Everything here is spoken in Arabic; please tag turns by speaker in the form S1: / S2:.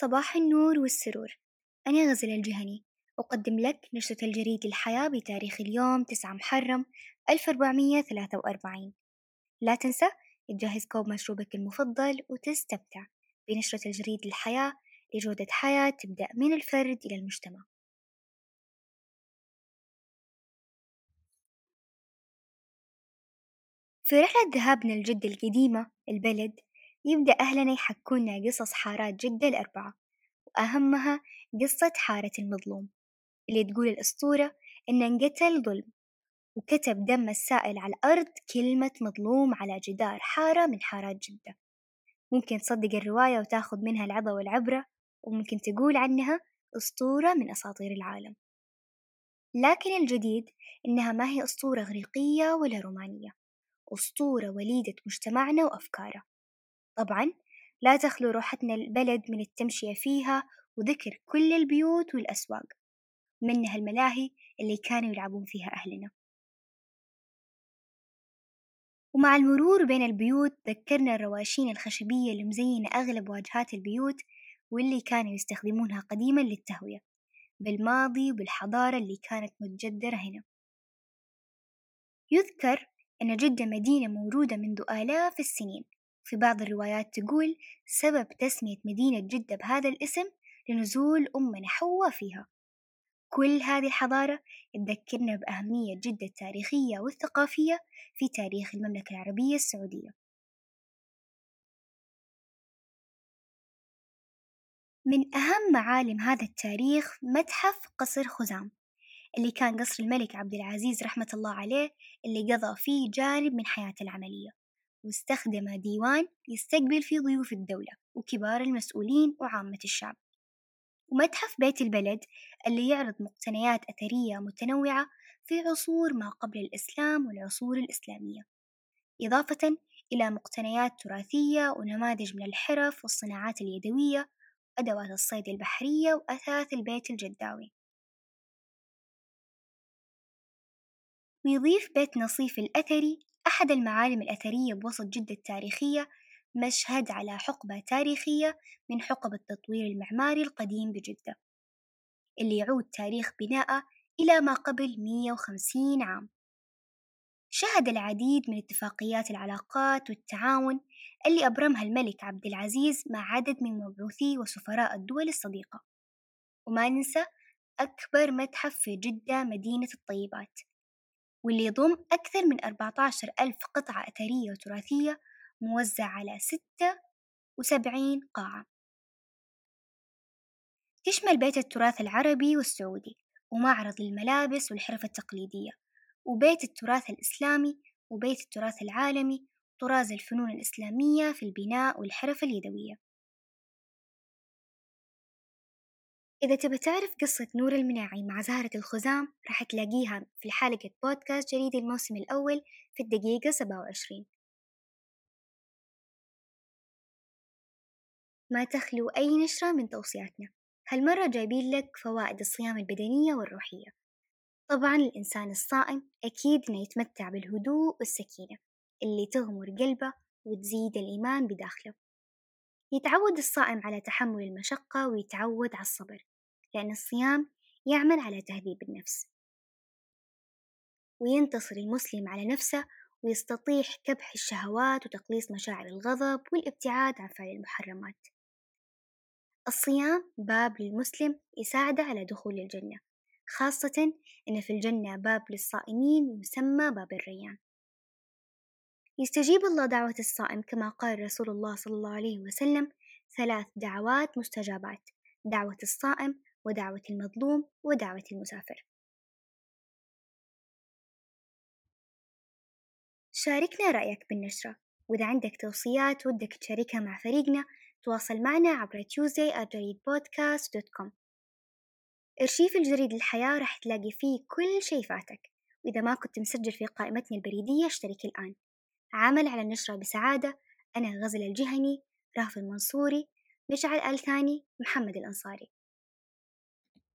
S1: صباح النور والسرور. أنا غزل الجهني. أقدم لك نشرة الجريد الحياة بتاريخ اليوم 9 محرم 1443 لا تنسى تجهز كوب مشروبك المفضل وتستمتع بنشرة الجريد الحياة لجودة حياة تبدأ من الفرد إلى المجتمع. في رحلة ذهابنا لجدة القديمة البلد يبدأ أهلنا يحكونا قصص حارات جدة الأربعة وأهمها قصة حارة المظلوم اللي تقول الأسطورة إنه انقتل ظلم وكتب دم السائل على الأرض كلمة مظلوم على جدار حارة من حارات جدة. ممكن تصدق الرواية وتاخذ منها العظة والعبرة وممكن تقول عنها أسطورة من أساطير العالم. لكن الجديد إنها ما هي أسطورة إغريقية ولا رومانية أسطورة وليدة مجتمعنا وأفكاره. طبعا لا تخلو روحتنا البلد من التمشية فيها وذكر كل البيوت والأسواق منها الملاهي اللي كانوا يلعبون فيها أهلنا. ومع المرور بين البيوت ذكرنا الرواشين الخشبية اللي مزينة أغلب واجهات البيوت واللي كانوا يستخدمونها قديما للتهوية بالماضي وبالحضارة اللي كانت متجدرة هنا. يذكر أن جدة مدينة موجودة منذ آلاف السنين في بعض الروايات تقول سبب تسمية مدينة جدة بهذا الاسم لنزول أمنا حواء فيها. كل هذه الحضارة تذكرنا بأهمية جدة التاريخية والثقافية في تاريخ المملكة العربية السعودية. من أهم معالم هذا التاريخ متحف قصر خزام اللي كان قصر الملك عبد العزيز رحمة الله عليه اللي قضى فيه جانب من حياته العملية. واستخدم ديوان يستقبل فيه ضيوف الدولة وكبار المسؤولين وعامة الشعب. ومتحف بيت البلد اللي يعرض مقتنيات أثرية متنوعة في عصور ما قبل الإسلام والعصور الإسلامية إضافة إلى مقتنيات تراثية ونماذج من الحرف والصناعات اليدوية وأدوات الصيد البحرية وأثاث البيت الجداوي. ويضيف بيت نصيف الأثري أحد المعالم الأثرية بوسط جدة التاريخية مشهد على حقبة تاريخية من حقب التطوير المعماري القديم بجدة اللي يعود تاريخ بناءه إلى ما قبل 150 عام. شهد العديد من اتفاقيات العلاقات والتعاون اللي أبرمها الملك عبد العزيز مع عدد من مبعوثي وسفراء الدول الصديقة. وما ننسى أكبر متحف في جدة مدينة الطيبات. واللي يضم أكثر من 14 ألف قطعة أثرية وتراثية موزعة على ستة وسبعين قاعة. تشمل بيت التراث العربي والسعودي ومعرض للملابس والحرف التقليدية وبيت التراث الإسلامي وبيت التراث العالمي طراز الفنون الإسلامية في البناء والحرف اليدوية. إذا تبى تعرف قصة نور المناعي مع زهرة الخزام راح تلاقيها في حلقة بودكاست جريد الموسم الأول في الدقيقة سبعة وعشرين. ما تخلو أي نشرة من توصياتنا. هالمرة جايبين لك فوائد الصيام البدنية والروحية. طبعا الإنسان الصائم أكيد إنه يتمتع بالهدوء والسكينة اللي تغمر قلبه وتزيد الإيمان بداخله. يتعود الصائم على تحمل المشقة ويتعود على الصبر لأن الصيام يعمل على تهذيب النفس. وينتصر المسلم على نفسه ويستطيع كبح الشهوات وتقليص مشاعر الغضب والابتعاد عن فعل المحرمات. الصيام باب للمسلم يساعده على دخول الجنة خاصة أن في الجنة باب للصائمين يسمى باب الريان. يستجيب الله دعوة الصائم كما قال رسول الله صلى الله عليه وسلم ثلاث دعوات مستجابات دعوة الصائم ودعوة المظلوم ودعوة المسافر. شاركنا رأيك بالنشرة وإذا عندك توصيات ودك تشاركها مع فريقنا تواصل معنا عبر tuesday@jaridpodcast.com إرشيف الجريد الحياة راح تلاقي فيه كل شي فاتك وإذا ما كنت مسجل في قائمتنا البريدية اشترك الآن. عمل على النشرة بسعادة أنا غزل الجهني رافض المنصوري مشعل آل ثاني محمد الأنصاري.